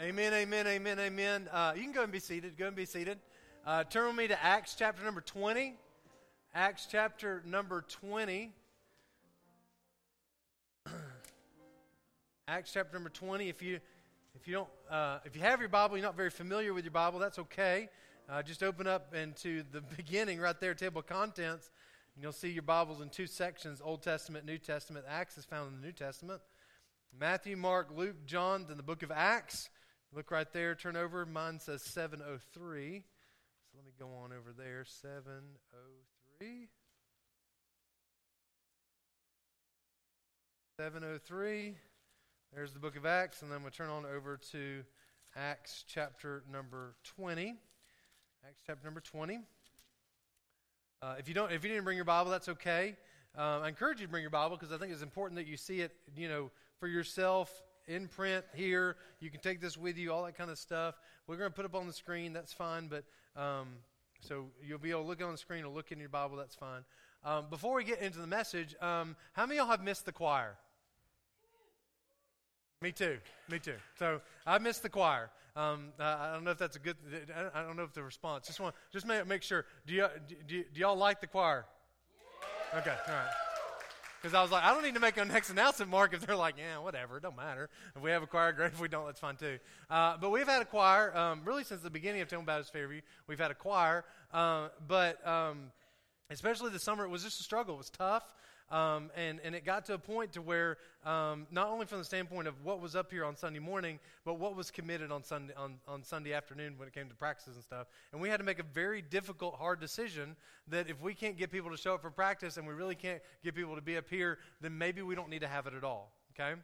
Amen, amen, amen, amen. Uh, you can go and be seated. Go and be seated. Uh, turn with me to Acts chapter number 20. Acts chapter number 20. Acts chapter number 20. If you if you don't uh, if you have your Bible, you're not very familiar with your Bible, that's okay. Uh, just open up into the beginning right there, table of contents. And you'll see your Bibles in two sections Old Testament, New Testament. Acts is found in the New Testament. Matthew, Mark, Luke, John, then the book of Acts. Look right there, turn over. Mine says 703. So let me go on over there. 703. 703. There's the book of Acts, and then we'll turn on over to Acts chapter number 20. Acts chapter number 20. Uh, if you don't, if you didn't bring your Bible, that's okay. Uh, I encourage you to bring your Bible because I think it's important that you see it, you know, for yourself in print here. You can take this with you, all that kind of stuff. We're going to put up on the screen. That's fine. But um, so you'll be able to look on the screen or look in your Bible. That's fine. Um, before we get into the message, um, how many of y'all have missed the choir? Me too. Me too. So I missed the choir. Um, I don't know if that's a good. I don't know if the response. Just want just make, make sure. Do you do, do y'all like the choir? Okay. All right. Because I was like, I don't need to make a next announcement, Mark, if they're like, yeah, whatever, it don't matter. If we have a choir, great. If we don't, that's fine too. Uh, but we've had a choir, um, really since the beginning of Temple Baptist Fairview, we've had a choir. Uh, but um, especially the summer, it was just a struggle. It was tough. Um, and, and it got to a point to where um, not only from the standpoint of what was up here on Sunday morning, but what was committed on Sunday, on, on Sunday afternoon when it came to practices and stuff. And we had to make a very difficult, hard decision that if we can't get people to show up for practice and we really can't get people to be up here, then maybe we don't need to have it at all. Okay?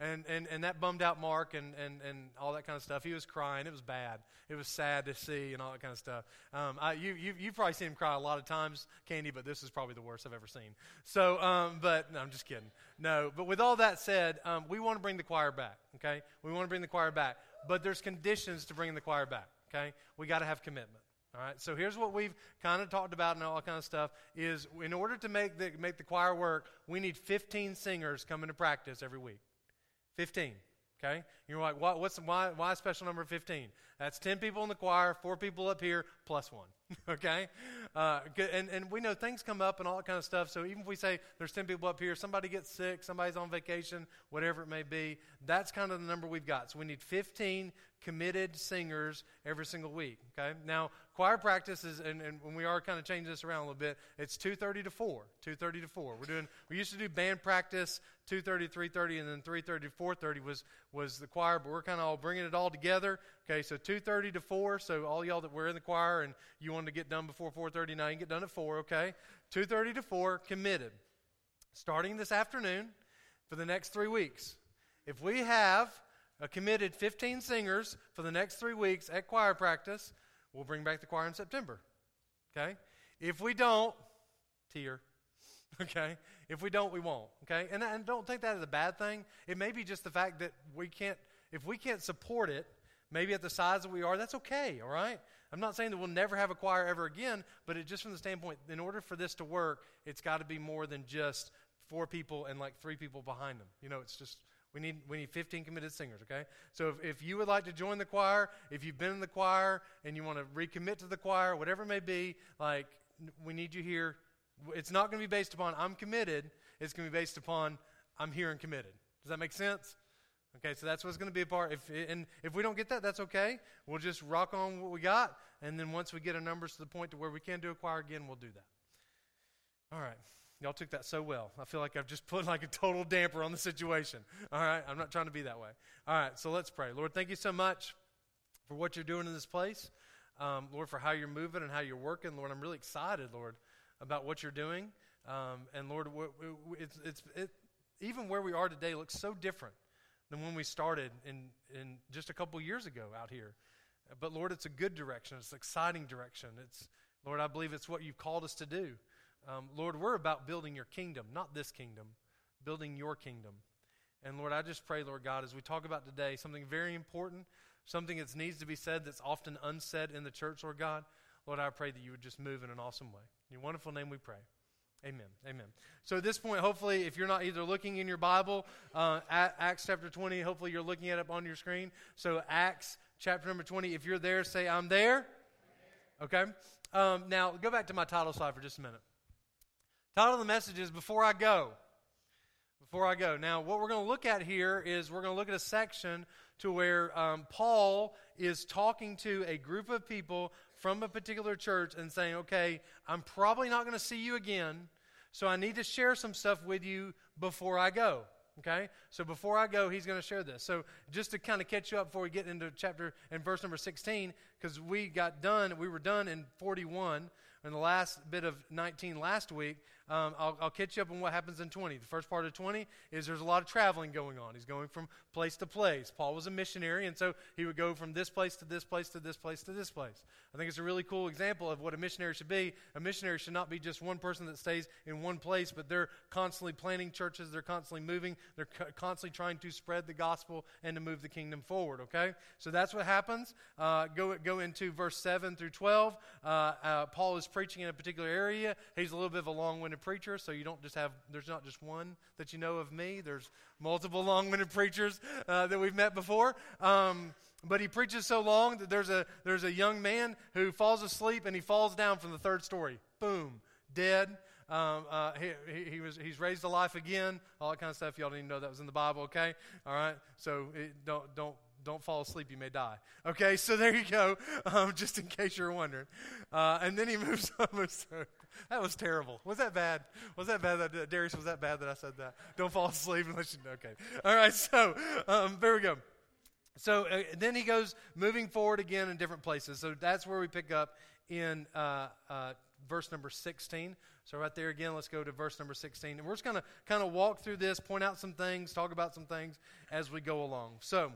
And, and, and that bummed out Mark and, and, and all that kind of stuff. He was crying. It was bad. It was sad to see and all that kind of stuff. Um, I, you, you, you've probably seen him cry a lot of times, Candy, but this is probably the worst I've ever seen. So, um, but no, I'm just kidding. No, but with all that said, um, we want to bring the choir back, okay? We want to bring the choir back. But there's conditions to bringing the choir back, okay? We got to have commitment. All right, so here's what we've kind of talked about and all that kind of stuff is in order to make the, make the choir work, we need 15 singers coming to practice every week. 15. Okay? You're like, what, what's, why, why special number 15? That's 10 people in the choir, four people up here, plus one. okay? Uh, and, and we know things come up and all that kind of stuff. So even if we say there's 10 people up here, somebody gets sick, somebody's on vacation, whatever it may be, that's kind of the number we've got. So we need 15 committed singers every single week. Okay? Now, choir practice is, and, and when we are kind of changing this around a little bit, it's 2.30 to 4. 2.30 to 4. We're doing, we used to do band practice 2.30 3.30 and then 3.30 to 4.30 was, was the choir, but we're kind of all bringing it all together. Okay, so 2.30 to 4, so all y'all that were in the choir and you wanted to get done before 4.30, now you can get done at 4, okay? 2.30 to 4, committed. Starting this afternoon for the next three weeks. If we have a committed 15 singers for the next three weeks at choir practice, we'll bring back the choir in September. Okay? If we don't, tear. Okay? If we don't, we won't. Okay? And, and don't think that is a bad thing. It may be just the fact that we can't, if we can't support it, maybe at the size that we are, that's okay, all right? I'm not saying that we'll never have a choir ever again, but it just from the standpoint, in order for this to work, it's got to be more than just four people and like three people behind them. You know, it's just we need, we need 15 committed singers, okay? So if, if you would like to join the choir, if you've been in the choir and you want to recommit to the choir, whatever it may be, like, we need you here. It's not going to be based upon I'm committed. It's going to be based upon I'm here and committed. Does that make sense? Okay, so that's what's going to be a part. If, and if we don't get that, that's okay. We'll just rock on what we got. And then once we get our numbers to the point to where we can do a choir again, we'll do that. All right. Y'all took that so well. I feel like I've just put like a total damper on the situation. All right, I'm not trying to be that way. All right, so let's pray. Lord, thank you so much for what you're doing in this place. Um, Lord, for how you're moving and how you're working. Lord, I'm really excited, Lord, about what you're doing. Um, and Lord, it's, it's, it, even where we are today looks so different than when we started in, in just a couple years ago out here. But Lord, it's a good direction. It's an exciting direction. It's, Lord, I believe it's what you've called us to do. Um, Lord, we're about building your kingdom, not this kingdom, building your kingdom. And Lord, I just pray, Lord God, as we talk about today, something very important, something that needs to be said that's often unsaid in the church, Lord God, Lord, I pray that you would just move in an awesome way. In your wonderful name we pray. Amen. Amen. So at this point, hopefully, if you're not either looking in your Bible, uh, Acts chapter 20, hopefully you're looking at it up on your screen. So Acts chapter number 20, if you're there, say, I'm there. Okay? Um, now, go back to my title slide for just a minute. Title of the message is Before I Go. Before I go. Now, what we're going to look at here is we're going to look at a section to where um, Paul is talking to a group of people from a particular church and saying, okay, I'm probably not going to see you again, so I need to share some stuff with you before I go. Okay? So before I go, he's going to share this. So just to kind of catch you up before we get into chapter and verse number 16, because we got done, we were done in 41 in the last bit of 19 last week. Um, I'll, I'll, catch you up on what happens in 20. The first part of 20 is there's a lot of traveling going on. He's going from place to place. Paul was a missionary, and so he would go from this place to this place to this place to this place. I think it's a really cool example of what a missionary should be. A missionary should not be just one person that stays in one place, but they're constantly planting churches, they're constantly moving, they're co- constantly trying to spread the gospel and to move the kingdom forward, okay? So that's what happens. Uh, go, go into verse 7 through 12. Uh, uh, Paul is preaching in a particular area. He's a little bit of a long winded preacher, so you don't just have, there's not just one that you know of me, there's multiple long winded preachers uh, that we've met before. Um, but he preaches so long that there's a, there's a young man who falls asleep and he falls down from the third story. Boom, dead. Um, uh, he, he, he, was, he's raised to life again, all that kind of stuff. Y'all didn't even know that was in the Bible, okay? All right? So it, don't, don't, don't fall asleep, you may die. Okay, so there you go, um, just in case you're wondering. Uh, and then he moves on. that was terrible. Was that bad? Was that bad? That, Darius, was that bad that I said that? Don't fall asleep unless you. Okay. All right, so um, there we go. So uh, then he goes moving forward again in different places. So that's where we pick up in uh, uh verse number 16. So, right there again, let's go to verse number 16. And we're just going to kind of walk through this, point out some things, talk about some things as we go along. So,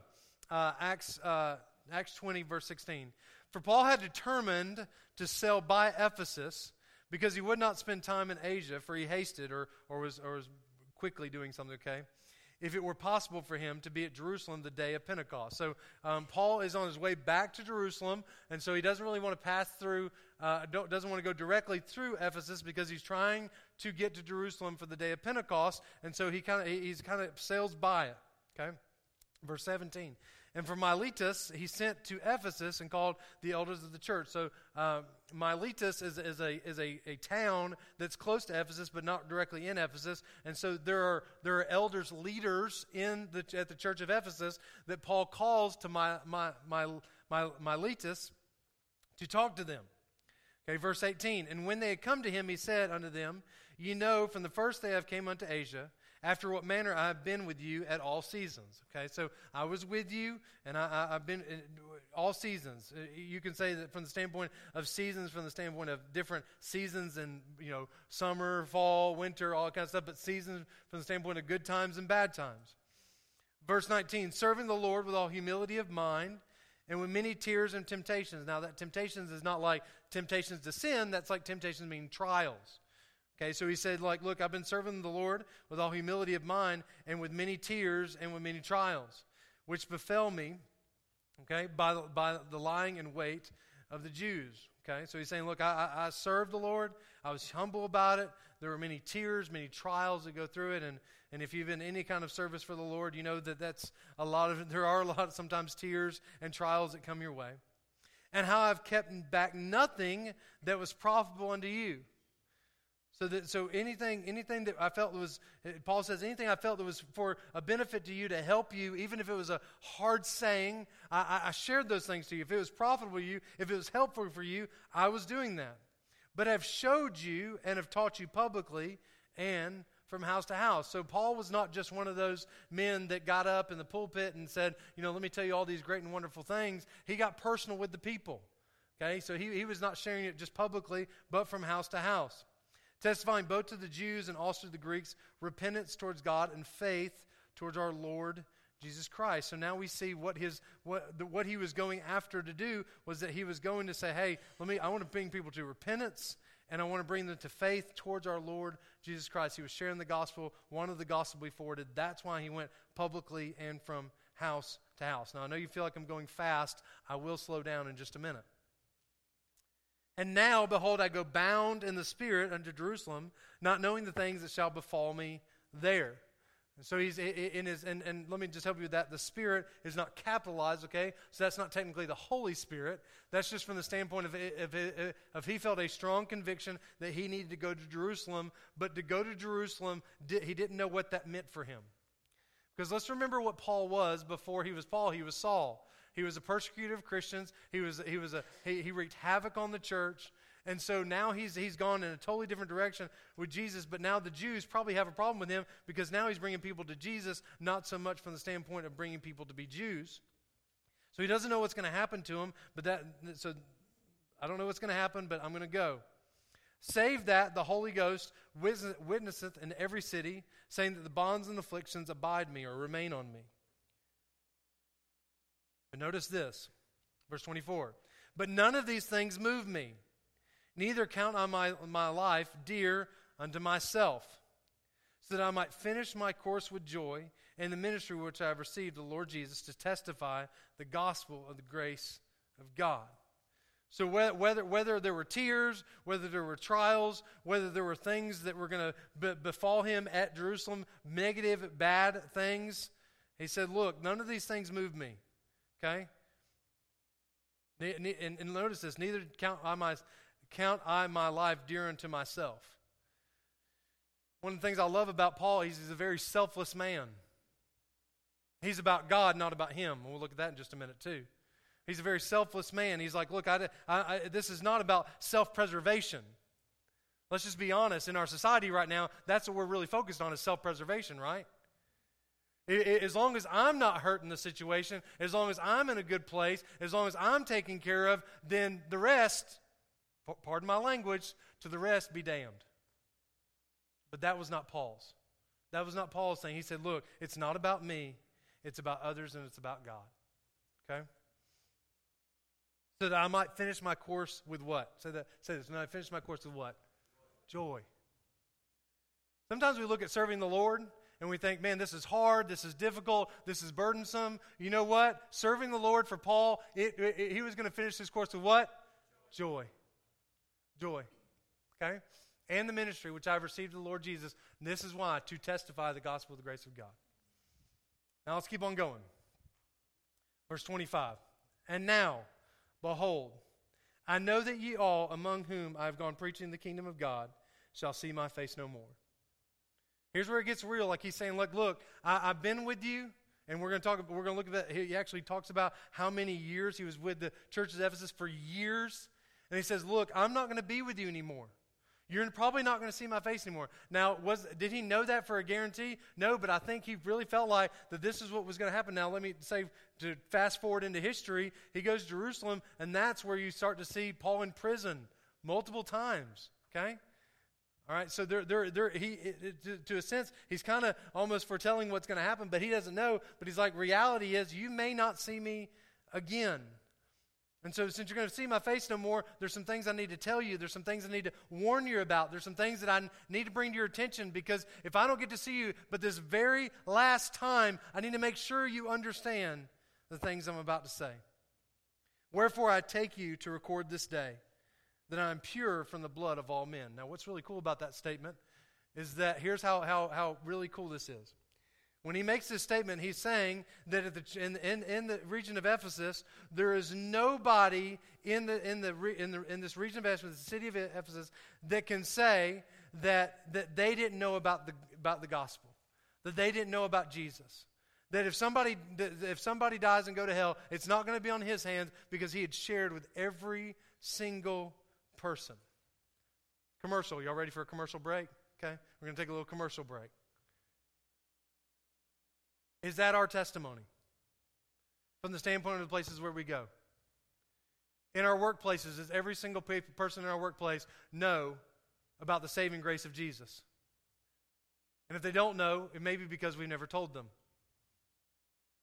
uh, Acts, uh, Acts 20, verse 16. For Paul had determined to sail by Ephesus because he would not spend time in Asia, for he hasted or, or, was, or was quickly doing something, okay? If it were possible for him to be at Jerusalem the day of Pentecost. So um, Paul is on his way back to Jerusalem, and so he doesn't really want to pass through, uh, doesn't want to go directly through Ephesus because he's trying to get to Jerusalem for the day of Pentecost, and so he kind of he's kind of sails by it. Okay, verse 17. And from Miletus, he sent to Ephesus and called the elders of the church. So uh, Miletus is, is, a, is a, a town that's close to Ephesus, but not directly in Ephesus. And so there are, there are elders, leaders in the, at the church of Ephesus that Paul calls to my, my, my, my, Miletus to talk to them. Okay, verse 18. And when they had come to him, he said unto them, Ye know from the first day I came unto Asia, after what manner I have been with you at all seasons. Okay, so I was with you, and I, have been all seasons. Uh, you can say that from the standpoint of seasons, from the standpoint of different seasons, and you know, summer, fall, winter, all kind of stuff. But seasons from the standpoint of good times and bad times. Verse 19: serving the Lord with all humility of mind. And with many tears and temptations. Now, that temptations is not like temptations to sin, that's like temptations mean trials. Okay, so he said, like, look, I've been serving the Lord with all humility of mind and with many tears and with many trials, which befell me, okay, by the, by the lying in wait of the Jews. Okay, so he's saying, look, I, I, I served the Lord. I was humble about it. There were many tears, many trials that go through it. And, and if you've been any kind of service for the Lord, you know that that's a lot of, there are a lot of sometimes tears and trials that come your way. And how I've kept back nothing that was profitable unto you so that so anything anything that I felt was Paul says anything I felt that was for a benefit to you to help you, even if it was a hard saying, I, I shared those things to you. If it was profitable to you, if it was helpful for you, I was doing that. But I've showed you and have taught you publicly and from house to house. So Paul was not just one of those men that got up in the pulpit and said, you know, let me tell you all these great and wonderful things. He got personal with the people. Okay, so he, he was not sharing it just publicly, but from house to house testifying both to the Jews and also to the Greeks repentance towards God and faith towards our Lord Jesus Christ. So now we see what his what the, what he was going after to do was that he was going to say, "Hey, let me I want to bring people to repentance and I want to bring them to faith towards our Lord Jesus Christ." He was sharing the gospel, wanted the gospel be forwarded. That's why he went publicly and from house to house. Now I know you feel like I'm going fast. I will slow down in just a minute. And now, behold, I go bound in the Spirit unto Jerusalem, not knowing the things that shall befall me there. And so he's in his, and, and let me just help you with that. The Spirit is not capitalized, okay? So that's not technically the Holy Spirit. That's just from the standpoint of if, he felt a strong conviction that he needed to go to Jerusalem, but to go to Jerusalem, he didn't know what that meant for him. Because let's remember what Paul was before he was Paul. He was Saul. He was a persecutor of Christians. He was he was a he, he wreaked havoc on the church. And so now he's, he's gone in a totally different direction with Jesus, but now the Jews probably have a problem with him because now he's bringing people to Jesus, not so much from the standpoint of bringing people to be Jews. So he doesn't know what's going to happen to him, but that, so I don't know what's going to happen, but I'm going to go. Save that the Holy Ghost witnesseth in every city, saying that the bonds and afflictions abide me or remain on me. But notice this, verse 24. But none of these things move me, neither count I my, my life dear unto myself, so that I might finish my course with joy in the ministry which I have received the Lord Jesus to testify the gospel of the grace of God. So whether, whether there were tears, whether there were trials, whether there were things that were going to befall him at Jerusalem, negative, bad things, he said, Look, none of these things move me. Okay? And, and notice this neither count I, my, count I my life dear unto myself. One of the things I love about Paul, he's, he's a very selfless man. He's about God, not about him. We'll look at that in just a minute, too. He's a very selfless man. He's like, look, I, I, I, this is not about self preservation. Let's just be honest. In our society right now, that's what we're really focused on is self preservation, right? As long as I'm not hurting the situation, as long as I'm in a good place, as long as I'm taken care of, then the rest, pardon my language, to the rest be damned. But that was not Paul's. That was not Paul's thing. He said, Look, it's not about me, it's about others and it's about God. Okay? So that I might finish my course with what? Say that. Say this. When I finish my course with what? Joy. Sometimes we look at serving the Lord and we think, man, this is hard, this is difficult, this is burdensome. You know what? Serving the Lord for Paul, it, it, he was going to finish his course with what? Joy. Joy. Okay? And the ministry which I've received of the Lord Jesus. This is why, to testify the gospel of the grace of God. Now let's keep on going. Verse 25. And now, behold, I know that ye all, among whom I have gone preaching the kingdom of God, shall see my face no more. Here's where it gets real. Like he's saying, look, look, I, have been with you. And we're going to talk. We're going to look at that. He actually talks about how many years he was with the church of Ephesus for years, and he says, "Look, I'm not going to be with you anymore. You're probably not going to see my face anymore." Now, was did he know that for a guarantee? No, but I think he really felt like that this is what was going to happen. Now, let me say to fast forward into history, he goes to Jerusalem, and that's where you start to see Paul in prison multiple times. Okay. All right, so there, there, there, he, to, to a sense, he's kind of almost foretelling what's going to happen, but he doesn't know. But he's like, reality is, you may not see me again. And so, since you're going to see my face no more, there's some things I need to tell you. There's some things I need to warn you about. There's some things that I need to bring to your attention because if I don't get to see you, but this very last time, I need to make sure you understand the things I'm about to say. Wherefore, I take you to record this day that I am pure from the blood of all men. Now, what's really cool about that statement is that here's how, how, how really cool this is. When he makes this statement, he's saying that the, in, in, in, the region of Ephesus, there is nobody in, the, in, the, in, the, in this region of Ephesus, the city of Ephesus, that can say that, that they didn't know about the, about the gospel, that they didn't know about Jesus. That if somebody, if somebody dies and go to hell, it's not going to be on his hands because he had shared with every single person. Commercial. Y'all ready for a commercial break? Okay. We're going to take a little commercial break. Is that our testimony? From the standpoint of the places where we go. In our workplaces, does every single person in our workplace know about the saving grace of Jesus? And if they don't know, it may be because we've never told them.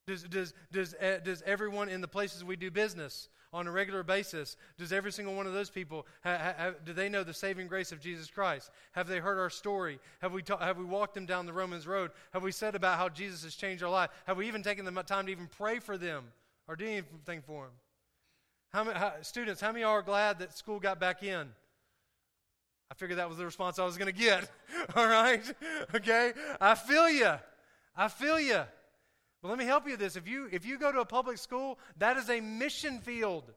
Does, does, does, uh, does everyone in the places we do business on a regular basis, does every single one of those people, ha, ha, do they know the saving grace of Jesus Christ? Have they heard our story? Have we, ta- have we walked them down the Romans road? Have we said about how Jesus has changed our life? Have we even taken the time to even pray for them or do anything for them? How many how, students? How many are glad that school got back in? I figured that was the response I was going to get. All right, okay. I feel you. I feel you. But let me help you with this. If you if you go to a public school, that is a mission field.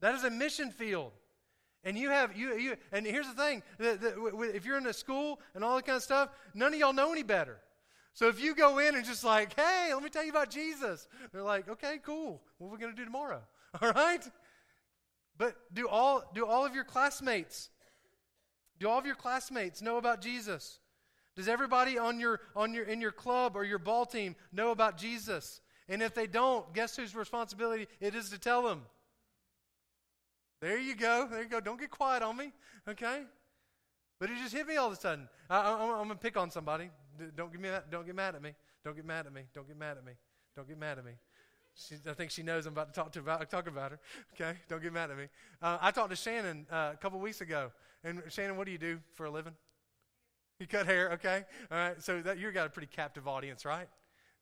That is a mission field. And you have you you and here's the thing: if you're in a school and all that kind of stuff, none of y'all know any better. So if you go in and just like, hey, let me tell you about Jesus, they're like, okay, cool. What are we going to do tomorrow? All right. But do all do all of your classmates do all of your classmates know about Jesus? Does everybody on your on your in your club or your ball team know about Jesus? And if they don't, guess whose responsibility it is to tell them? There you go. There you go. Don't get quiet on me, okay? But it just hit me all of a sudden. I, am going to pick on somebody. Don't get, me, don't get mad at me. Don't get mad at me. Don't get mad at me. Don't get mad at me. She, I think she knows I'm about to talk, to about, talk about her. Okay? Don't get mad at me. Uh, I talked to Shannon uh, a couple weeks ago. And Shannon, what do you do for a living? You cut hair, okay? All right. So that, you've got a pretty captive audience, right?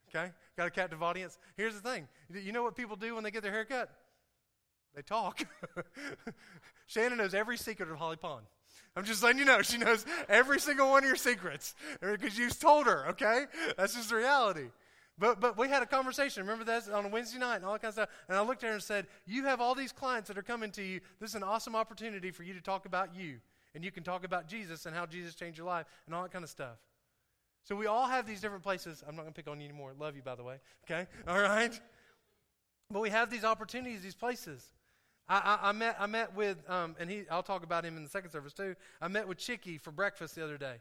Okay? Got a captive audience. Here's the thing you know what people do when they get their hair cut? They talk. Shannon knows every secret of Holly Pond. I'm just letting you know, she knows every single one of your secrets because you've told her, okay? That's just the reality. But, but we had a conversation. Remember that on a Wednesday night and all that kind of stuff. And I looked at her and said, You have all these clients that are coming to you. This is an awesome opportunity for you to talk about you. And you can talk about Jesus and how Jesus changed your life and all that kind of stuff. So we all have these different places. I'm not going to pick on you anymore. Love you, by the way. Okay? All right? But we have these opportunities, these places. I, I, I met, I met with, um, and he, I'll talk about him in the second service too. I met with Chicky for breakfast the other day.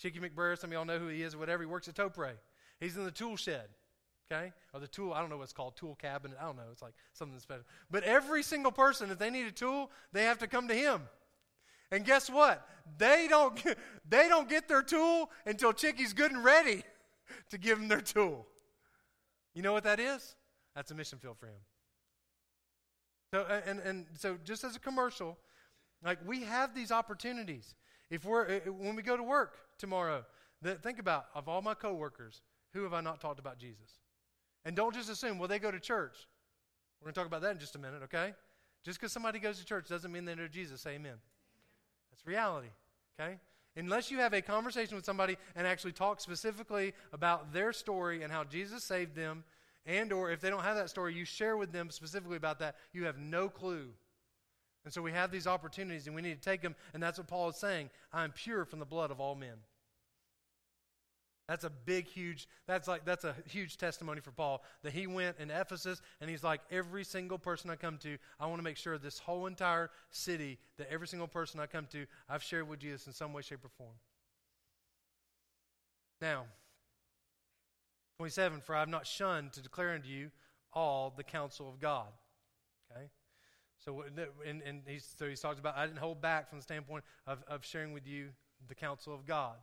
Chicky McBurr, some of y'all know who he is or whatever. He works at Topre. He's in the tool shed, okay? Or the tool, I don't know what it's called, tool cabinet. I don't know. It's like something special. But every single person, if they need a tool, they have to come to him. And guess what? They don't, they don't get their tool until Chicky's good and ready to give them their tool. You know what that is? That's a mission field for him. So, and, and so just as a commercial, like we have these opportunities. If we're, when we go to work tomorrow, think about, of all my coworkers, who have I not talked about Jesus? And don't just assume, well, they go to church. We're going to talk about that in just a minute, okay? Just because somebody goes to church doesn't mean they know Jesus. Amen. That's reality, okay? Unless you have a conversation with somebody and actually talk specifically about their story and how Jesus saved them, and or if they don't have that story, you share with them specifically about that, you have no clue. And so we have these opportunities and we need to take them, and that's what Paul is saying. I am pure from the blood of all men. That's a big, huge, that's like, that's a huge testimony for Paul that he went in Ephesus and he's like, every single person I come to, I want to make sure this whole entire city, that every single person I come to, I've shared with Jesus in some way, shape, or form. Now, 27, for I have not shunned to declare unto you all the counsel of God. Okay? So, and, and he's, so he's talked about, I didn't hold back from the standpoint of, of sharing with you the counsel of God.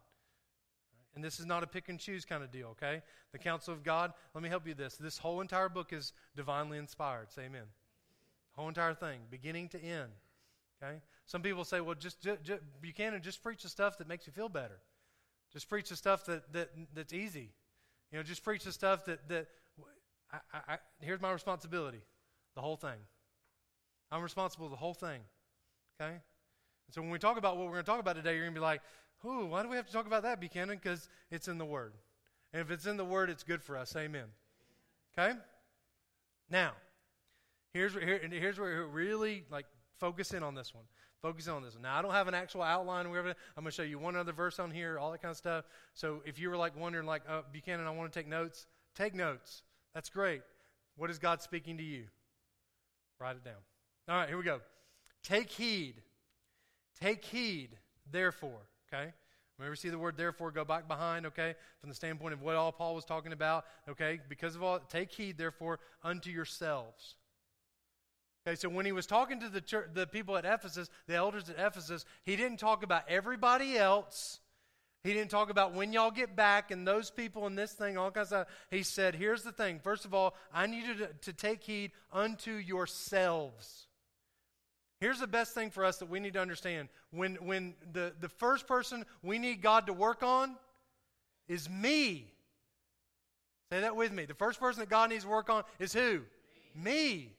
And this is not a pick and choose kind of deal, okay? The counsel of God, let me help you this. This whole entire book is divinely inspired. Say amen. Whole entire thing, beginning to end. Okay? Some people say, well, just, just, just Buchanan, just preach the stuff that makes you feel better. Just preach the stuff that, that that's easy. You know, just preach the stuff that that I, I, here's my responsibility, the whole thing. I'm responsible for the whole thing. Okay? And so when we talk about what we're going to talk about today, you're going to be like, Why do we have to talk about that, Buchanan? Because it's in the Word. And if it's in the Word, it's good for us. Amen. Okay? Now, here's, here, here's where we really like focus in on this one. Focus in on this one. Now, I don't have an actual outline or whatever. I'm going to show you one other verse on here, all that kind of stuff. So if you were like wondering, like, oh, Buchanan, I want to take notes, take notes. That's great. What is God speaking to you? Write it down. All right, here we go. Take heed. Take heed, therefore okay? Remember, see the word therefore go back behind, okay? From the standpoint of what all Paul was talking about, okay? Because of all, take heed, therefore, unto yourselves. Okay, so when he was talking to the, church, the people at Ephesus, the elders at Ephesus, he didn't talk about everybody else. He didn't talk about when y'all get back and those people and this thing, all kinds of. He said, here's the thing. First of all, I need you to, to take heed unto yourselves. Here's the best thing for us that we need to understand. When, when the, the first person we need God to work on is me. Say that with me. The first person that God needs to work on is who? Me. me.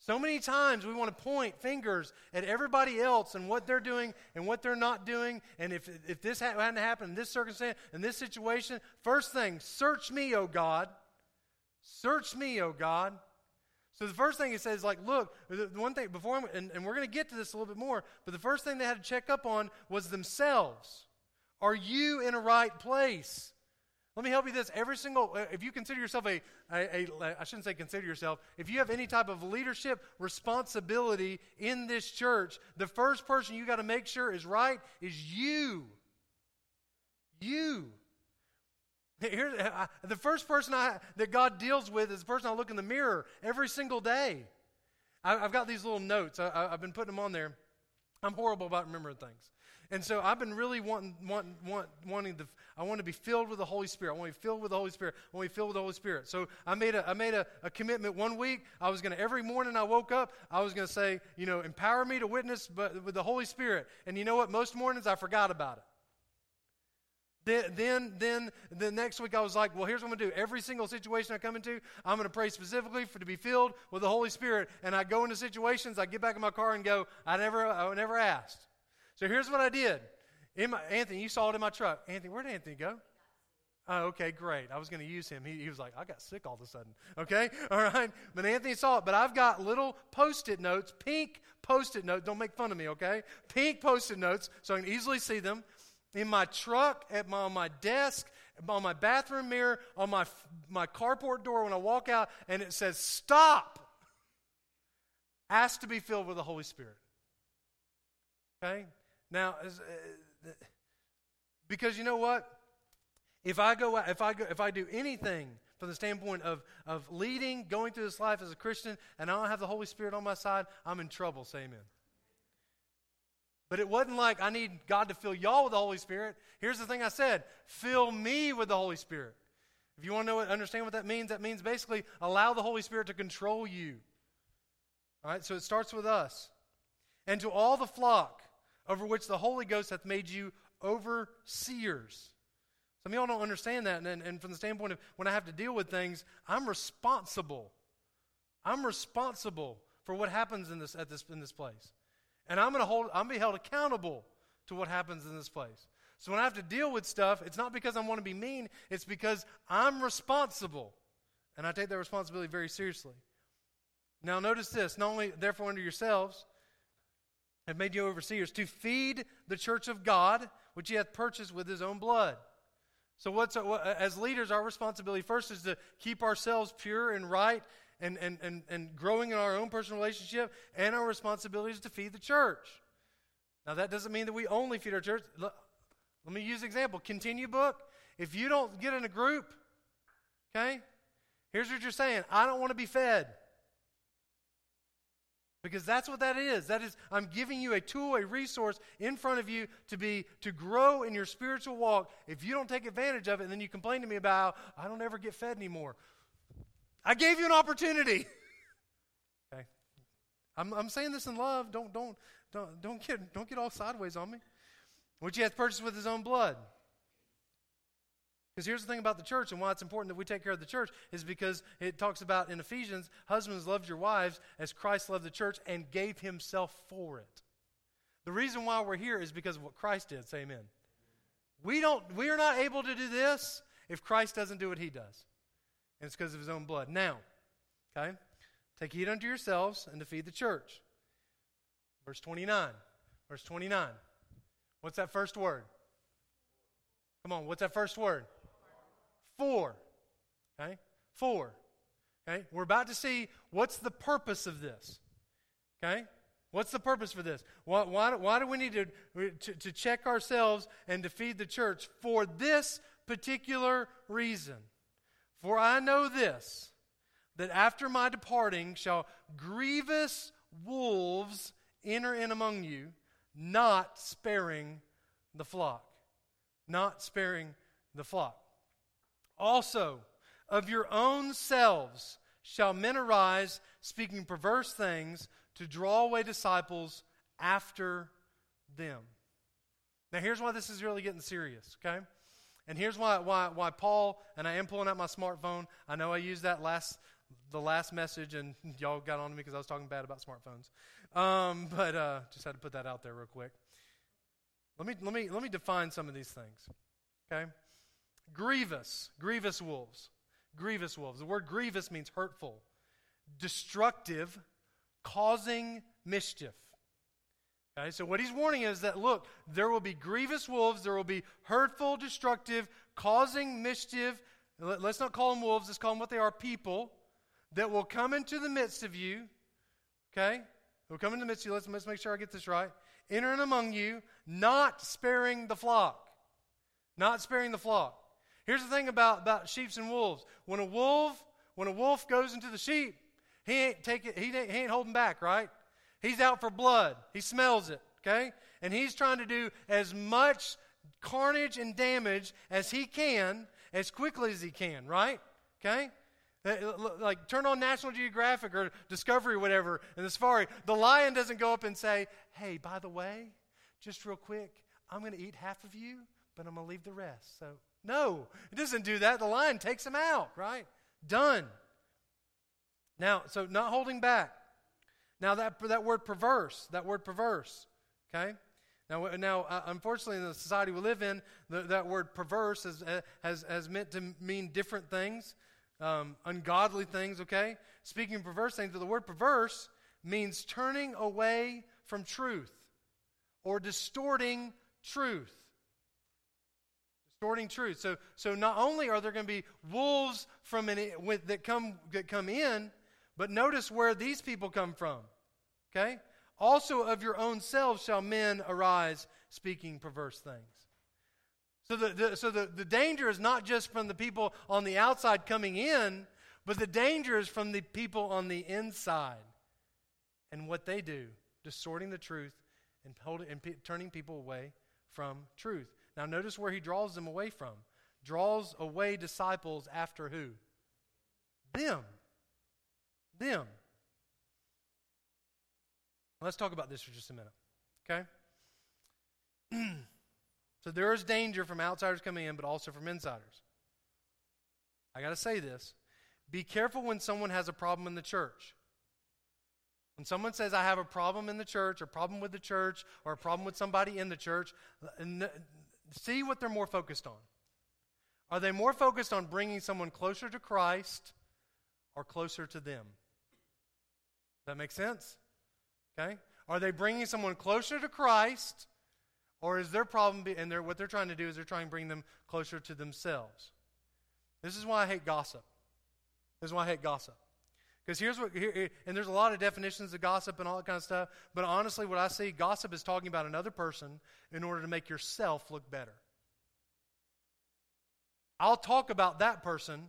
So many times we want to point fingers at everybody else and what they're doing and what they're not doing. And if, if this hadn't happened in this circumstance, in this situation, first thing, search me, O God. Search me, O God. So the first thing he says, like, look, the one thing before, and, and we're going to get to this a little bit more, but the first thing they had to check up on was themselves. Are you in a right place? Let me help you this. Every single, uh, if you consider yourself a, a, a, I shouldn't say consider yourself, if you have any type of leadership responsibility in this church, the first person you got to make sure is right is you. You. Here, I, the first person I, that God deals with is the person I look in the mirror every single day. I, have got these little notes. I, I've been putting them on there. I'm horrible about remembering things. And so I've been really wanting, wanting, want, wanting the, I want to be filled with the Holy Spirit. I want to be filled with the Holy Spirit. I want to be filled with the Holy Spirit. So I made a, I made a, a commitment one week. I was going to, every morning I woke up, I was going to say, you know, empower me to witness but with the Holy Spirit. And you know what? Most mornings I forgot about it. Then, then, then the next week I was like, well, here's what I'm going to do. Every single situation I come into, I'm going to pray specifically for to be filled with the Holy Spirit. And I go into situations, I get back in my car and go, I never, I never asked. So here's what I did. My, Anthony, you saw it in my truck. Anthony, where did Anthony go? Oh, okay, great. I was going to use him. He, he, was like, I got sick all of a sudden. Okay, all right. But Anthony saw it. But I've got little post it notes, pink post it notes. Don't make fun of me, okay? Pink post it notes so I can easily see them in my truck, at my, on my desk, on my bathroom mirror, on my, my carport door when I walk out, and it says, Stop! Ask to be filled with the Holy Spirit. Okay? Now, uh, because you know what? If I go, if I go, if I do anything from the standpoint of of leading, going through this life as a Christian, and I don't have the Holy Spirit on my side, I'm in trouble. Say Amen. But it wasn't like I need God to fill y'all with the Holy Spirit. Here's the thing I said: fill me with the Holy Spirit. If you want to know what, understand what that means, that means basically allow the Holy Spirit to control you. All right, so it starts with us. And to all the flock over which the Holy Ghost hath made you overseers. Some of y'all don't understand that. And, and from the standpoint of when I have to deal with things, I'm responsible. I'm responsible for what happens in this, at this, in this place. And I'm going to hold, I'm going to be held accountable to what happens in this place. So when I have to deal with stuff, it's not because I want to be mean, it's because I'm responsible. And I take that responsibility very seriously. Now, notice this not only, therefore, under yourselves, have made you overseers to feed the church of God, which he hath purchased with his own blood. So, what's what, as leaders, our responsibility first is to keep ourselves pure and right and, and, and, and growing in our own personal relationship, and our responsibility is to feed the church. Now, that doesn't mean that we only feed our church. Let, let me use an example. Continue book. If you don't get in a group, okay, here's what you're saying I don't want to be fed. Because that's what that is. That is, I'm giving you a tool, a resource in front of you to be to grow in your spiritual walk. If you don't take advantage of it, and then you complain to me about I don't ever get fed anymore. I gave you an opportunity. okay. I'm, I'm saying this in love. Don't don't don't don't get don't get all sideways on me. Which he hath purchased with his own blood. Because here's the thing about the church and why it's important that we take care of the church is because it talks about in Ephesians, husbands loved your wives as Christ loved the church and gave himself for it. The reason why we're here is because of what Christ did. Say amen. We don't we are not able to do this if Christ doesn't do what he does. And it's because of his own blood. Now, okay? Take heed unto yourselves and to feed the church. Verse 29. Verse 29. What's that first word? Come on, what's that first word? For. Okay? For. Okay? We're about to see what's the purpose of this. Okay? What's the purpose for this? Why, why, why do we need to, to, to check ourselves and to feed the church? For this particular reason. For I know this, that after my departing shall grievous wolves enter in among you, not sparing the flock. Not sparing the flock. Also, of your own selves shall men arise, speaking perverse things, to draw away disciples after them. Now, here's why this is really getting serious, okay? And here's why, why, why Paul, and I am pulling out my smartphone. I know I used that last, the last message, and y'all got on to me because I was talking bad about smartphones. Um, but uh, just had to put that out there real quick. Let me, let, me, let me define some of these things. Okay? Grievous, grievous wolves. Grievous wolves. The word grievous means hurtful, destructive, causing mischief. Okay, so what he's warning is that look, there will be grievous wolves, there will be hurtful, destructive, causing mischief. Let's not call them wolves, let's call them what they are people that will come into the midst of you. Okay? Will come into the midst of you. Let's, let's make sure I get this right. Entering among you, not sparing the flock. Not sparing the flock. Here's the thing about, about sheep and wolves. When a wolf, when a wolf goes into the sheep, he ain't taking he ain't, he ain't holding back, right? He's out for blood. He smells it, okay? And he's trying to do as much carnage and damage as he can as quickly as he can, right? Okay? Uh, like turn on National Geographic or Discovery or whatever in the safari. The lion doesn't go up and say, "Hey, by the way, just real quick, I'm going to eat half of you, but I'm going to leave the rest." So no, it doesn't do that. The lion takes him out, right? Done. Now, so not holding back. Now that that word perverse, that word perverse, okay? Now, now uh, unfortunately, in the society we live in, the, that word perverse has, uh, has, has meant to mean different things, um, ungodly things, okay? Speaking of perverse things, but the word perverse means turning away from truth or distorting truth. Distorting truth. So, so not only are there going to be wolves from an, with, that, come, that come in, but notice where these people come from. Okay? Also, of your own selves shall men arise speaking perverse things. So, the, the, so the, the danger is not just from the people on the outside coming in, but the danger is from the people on the inside and what they do, distorting the truth and, holding, and p- turning people away from truth. Now, notice where he draws them away from. Draws away disciples after who? Them. Them. Let's talk about this for just a minute, okay? so there is danger from outsiders coming in, but also from insiders. I got to say this. Be careful when someone has a problem in the church. When someone says, I have a problem in the church, or a problem with the church, or a problem with somebody in the church, see what they're more focused on. Are they more focused on bringing someone closer to Christ or closer to them? That make sense? Okay? Are they bringing someone closer to Christ, or is their problem, be, and they're, what they're trying to do is they're trying to bring them closer to themselves? This is why I hate gossip. This is why I hate gossip. Because here's what, here, and there's a lot of definitions of gossip and all that kind of stuff, but honestly, what I see, gossip is talking about another person in order to make yourself look better. I'll talk about that person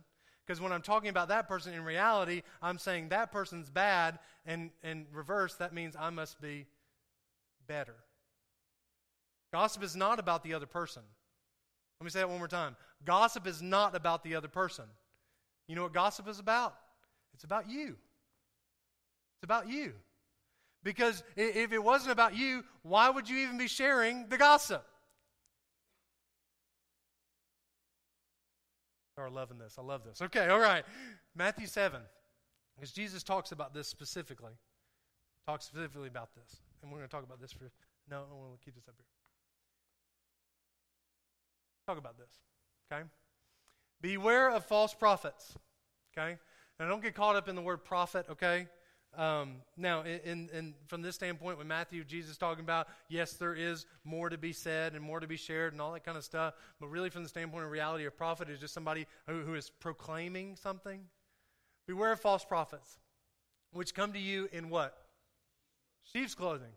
because when I'm talking about that person, in reality, I'm saying that person's bad, and in reverse, that means I must be better. Gossip is not about the other person. Let me say that one more time. Gossip is not about the other person. You know what gossip is about? It's about you. It's about you. Because if it wasn't about you, why would you even be sharing the gossip? Are loving this. I love this. Okay, all right. Matthew 7. Because Jesus talks about this specifically. Talks specifically about this. And we're going to talk about this for. No, I want to keep this up here. Talk about this. Okay? Beware of false prophets. Okay? Now, don't get caught up in the word prophet, okay? Um, now, in, in, from this standpoint, when Matthew, Jesus talking about, yes, there is more to be said and more to be shared and all that kind of stuff, but really from the standpoint of reality, a prophet is just somebody who, who is proclaiming something. Beware of false prophets, which come to you in what? Sheep's clothing.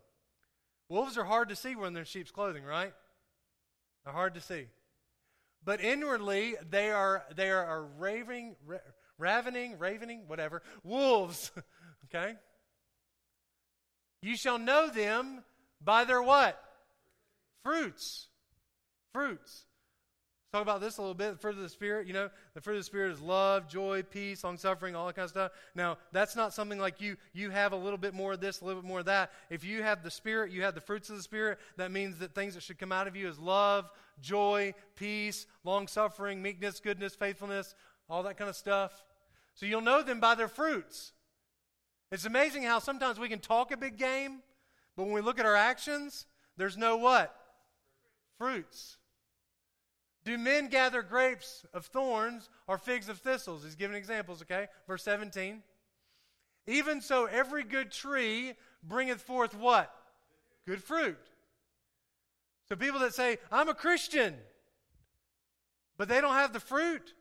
Wolves are hard to see when they're sheep's clothing, right? They're hard to see. But inwardly, they are, they are raving, ravening, ravening, whatever, wolves. Okay? You shall know them by their what? Fruits. Fruits. Talk about this a little bit. The fruit of the Spirit, you know, the fruit of the Spirit is love, joy, peace, long suffering, all that kind of stuff. Now, that's not something like you you have a little bit more of this, a little bit more of that. If you have the Spirit, you have the fruits of the Spirit, that means that things that should come out of you is love, joy, peace, long suffering, meekness, goodness, faithfulness, all that kind of stuff. So you'll know them by their fruits. It's amazing how sometimes we can talk a big game, but when we look at our actions, there's no what? Fruits. Do men gather grapes of thorns or figs of thistles? He's giving examples, okay? Verse 17. Even so, every good tree bringeth forth what? Good fruit. So people that say, I'm a Christian, but they don't have the fruit,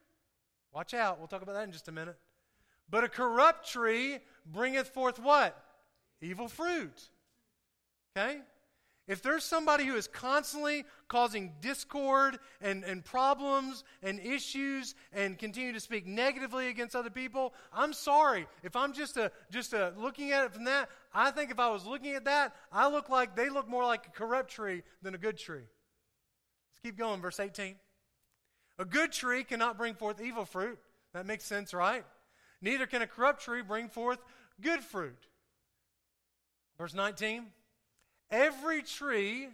watch out. We'll talk about that in just a minute. But a corrupt tree bringeth forth what? Evil fruit. Okay? If there's somebody who is constantly causing discord and, and problems and issues and continue to speak negatively against other people, I'm sorry. If I'm just a, just a looking at it from that, I think if I was looking at that, I look like they look more like a corrupt tree than a good tree. Let's keep going, verse 18. A good tree cannot bring forth evil fruit. That makes sense, right? Neither can a corrupt tree bring forth good fruit. Verse 19. Every tree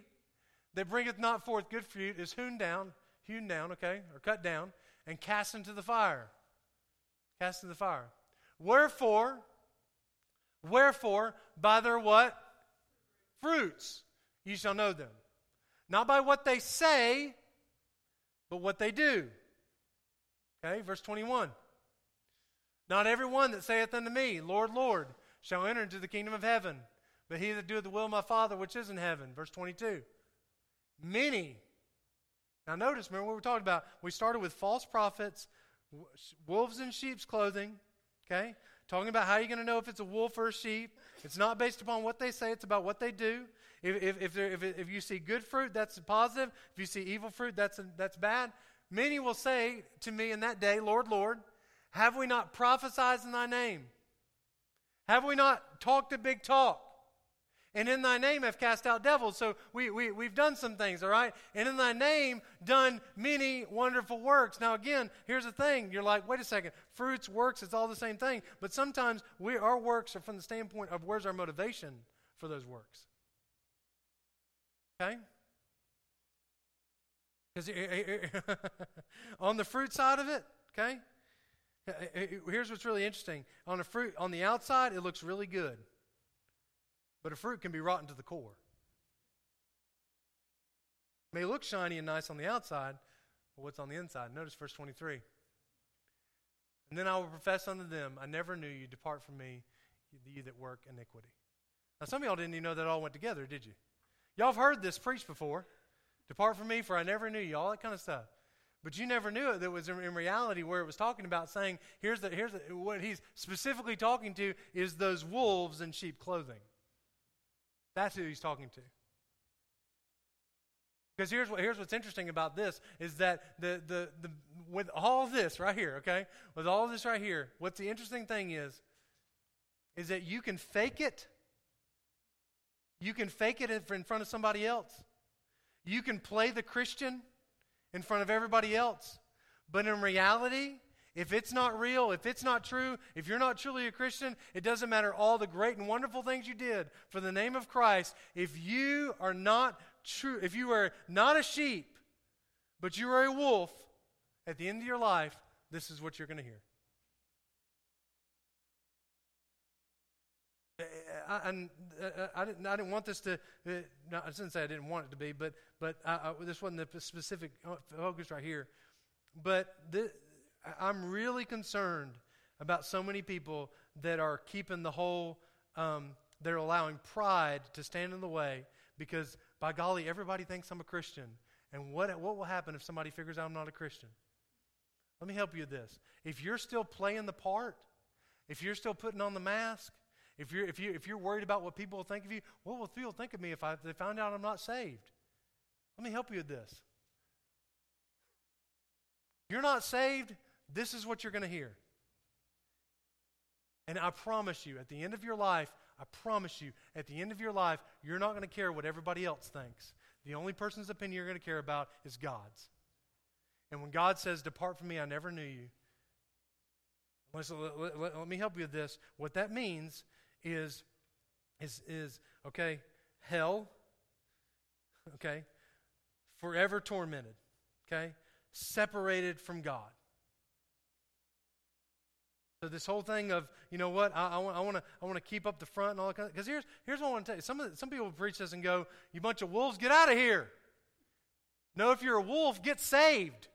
that bringeth not forth good fruit is hewn down, hewn down, okay, or cut down, and cast into the fire. Cast into the fire. Wherefore, wherefore, by their what? Fruits you shall know them. Not by what they say, but what they do. Okay, verse 21. Not every one that saith unto me, Lord, Lord, shall enter into the kingdom of heaven but he that doeth the will of my Father which is in heaven. Verse 22. Many. Now notice, remember what we were talking about? We started with false prophets, wolves in sheep's clothing, okay? Talking about how you're going to know if it's a wolf or a sheep. It's not based upon what they say, it's about what they do. If, if, if, if, if you see good fruit, that's positive. If you see evil fruit, that's, that's bad. Many will say to me in that day, Lord, Lord, have we not prophesied in thy name? Have we not talked a big talk? And in thy name have cast out devils. So we, we, we've done some things, all right? And in thy name done many wonderful works. Now, again, here's the thing. You're like, wait a second. Fruits, works, it's all the same thing. But sometimes we, our works are from the standpoint of where's our motivation for those works. Okay? Because on the fruit side of it, okay? Uh, uh, uh, here's what's really interesting. On the fruit, on the outside, it looks really good. But a fruit can be rotten to the core. It may look shiny and nice on the outside, but what's on the inside? Notice verse 23. And then I will profess unto them, I never knew you. Depart from me, you that work iniquity. Now, some of y'all didn't even know that all went together, did you? Y'all have heard this preached before. Depart from me, for I never knew you. All that kind of stuff. But you never knew it. That was in, reality where it was talking about saying, here's the here's the, what he's specifically talking to is those wolves in sheep clothing. That's who he's talking to. Because here's, what, here's what's interesting about this is that the, the, the, with all this right here, okay, with all this right here, what's the interesting thing is, is that you can fake it. You can fake it in front of somebody else. You can play the Christian in front of everybody else. But in reality, if it's not real, if it's not true, if you're not truly a Christian, it doesn't matter all the great and wonderful things you did for the name of Christ. If you are not true, if you are not a sheep, but you are a wolf, at the end of your life, this is what you're going to hear. I, I, I, didn't, I didn't want this to, uh, didn't say I didn't want it to be, but, but I, this wasn't the specific focus right here. But this, I'm really concerned about so many people that are keeping the whole, um, they're allowing pride to stand in the way because, by golly, everybody thinks I'm a Christian. And what, what will happen if somebody figures out I'm not a Christian? Let me help you with this. If you're still playing the part, if you're still putting on the mask, if you're, if you, if you're worried about what people will think of you, what will people think of me if, I, if they found out I'm not saved? Let me help you with this. You're not saved, this is what you're going to hear. And I promise you, at the end of your life, I promise you, at the end of your life, you're not going to care what everybody else thinks. The only person's opinion you're going to care about is God's. And when God says, Depart from me, I never knew you, let, let, let, let me help you with this. What that means is, is, is okay, hell, okay, forever tormented, okay, separated from God. So this whole thing of you know what I, I want to I want to keep up the front and all that kind of because here's here's what I want to tell you some the, some people preach this and go you bunch of wolves get out of here. No, if you're a wolf, get saved.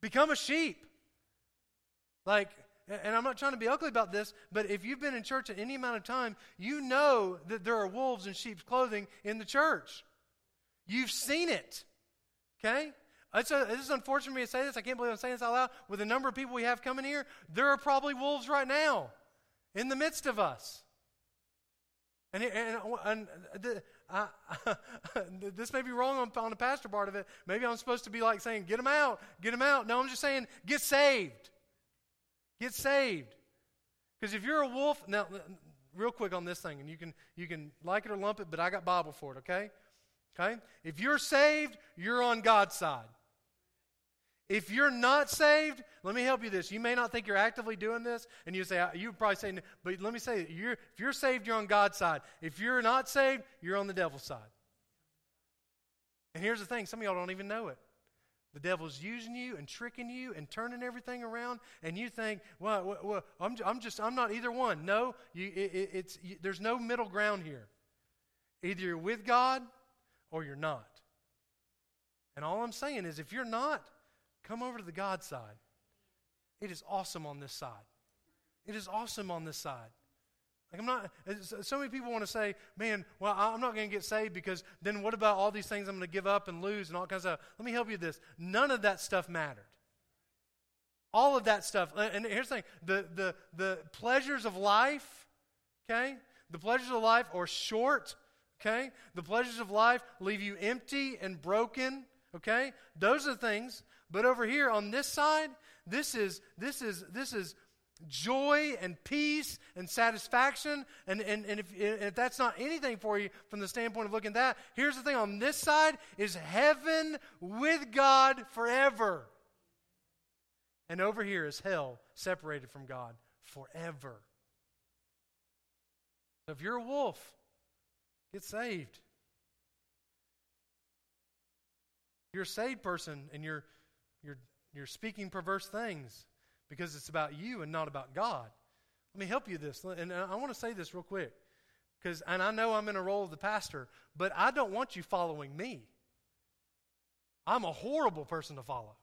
Become a sheep. Like and I'm not trying to be ugly about this, but if you've been in church at any amount of time, you know that there are wolves in sheep's clothing in the church. You've seen it. Okay? It's, a, it's unfortunate for me to say this. I can't believe I'm saying this out loud. With the number of people we have coming here, there are probably wolves right now in the midst of us. And, and, and the, I, this may be wrong on, on the pastor part of it. Maybe I'm supposed to be like saying, get them out, get them out. No, I'm just saying, get saved. Get saved. Because if you're a wolf, now, real quick on this thing, and you can, you can like it or lump it, but I got Bible for it, okay? Okay? If you're saved, you're on God's side. If you're not saved, let me help you this. You may not think you're actively doing this, and you say you probably say, but let me say, you're, if you're saved, you're on God's side. If you're not saved, you're on the devil's side. And here's the thing: some of y'all don't even know it. The devil's using you and tricking you and turning everything around, and you think, well, well I'm, I'm just, I'm not either one. No, you, it, it's, you, there's no middle ground here. Either you're with God or you're not. And all I'm saying is, if you're not, come over to the God side. It is awesome on this side. It is awesome on this side. Like I'm not. So many people want to say, "Man, well, I'm not going to get saved because then what about all these things I'm going to give up and lose and all kinds of?" Let me help you with this. None of that stuff mattered. All of that stuff. And here's the thing: the the the pleasures of life, okay, the pleasures of life are short. Okay, the pleasures of life leave you empty and broken. Okay, those are things. But over here on this side, this is this is this is joy and peace and satisfaction. And, and, and if, if that's not anything for you from the standpoint of looking at that, here's the thing on this side is heaven with God forever. And over here is hell separated from God forever. So if you're a wolf, get saved. If you're a saved person and you're, you're, you're speaking perverse things because it's about you and not about God. Let me help you this. And I want to say this real quick. Because, and I know I'm in a role of the pastor, but I don't want you following me. I'm a horrible person to follow.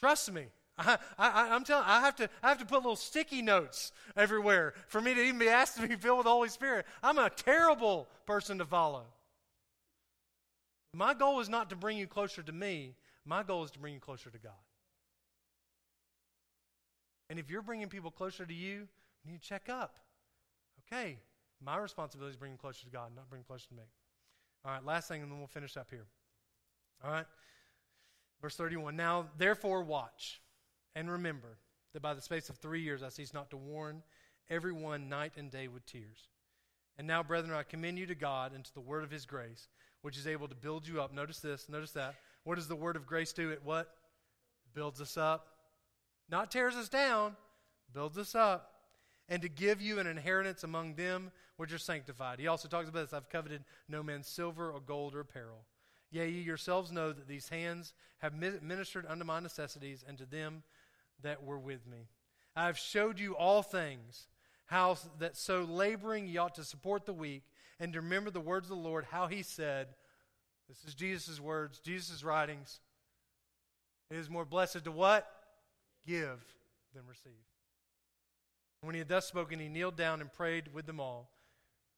Trust me. I, I, am telling. I have to. I have to put little sticky notes everywhere for me to even be asked to be filled with the Holy Spirit. I'm a terrible person to follow. My goal is not to bring you closer to me. My goal is to bring you closer to God. And if you're bringing people closer to you, you need to check up. Okay, my responsibility is bringing closer to God, not bringing closer to me. All right, last thing, and then we'll finish up here. All right, verse 31. Now, therefore, watch and remember that by the space of three years I cease not to warn everyone night and day with tears. And now, brethren, I commend you to God and to the word of his grace, which is able to build you up. Notice this, notice that. What does the word of grace do? It what? Builds us up not tears us down, builds us up, and to give you an inheritance among them which are sanctified. He also talks about this I've coveted no man's silver or gold or apparel. Yea, ye yourselves know that these hands have ministered unto my necessities and to them that were with me. I have showed you all things, how that so laboring ye ought to support the weak, and to remember the words of the Lord, how he said, This is Jesus' words, Jesus' writings. It is more blessed to what? Give than receive. When he had thus spoken, he kneeled down and prayed with them all.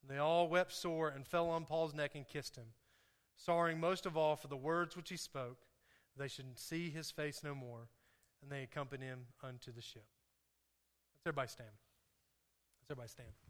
And they all wept sore and fell on Paul's neck and kissed him, sorrowing most of all for the words which he spoke. They should see his face no more, and they accompanied him unto the ship. Let's everybody stand. Let's everybody stand.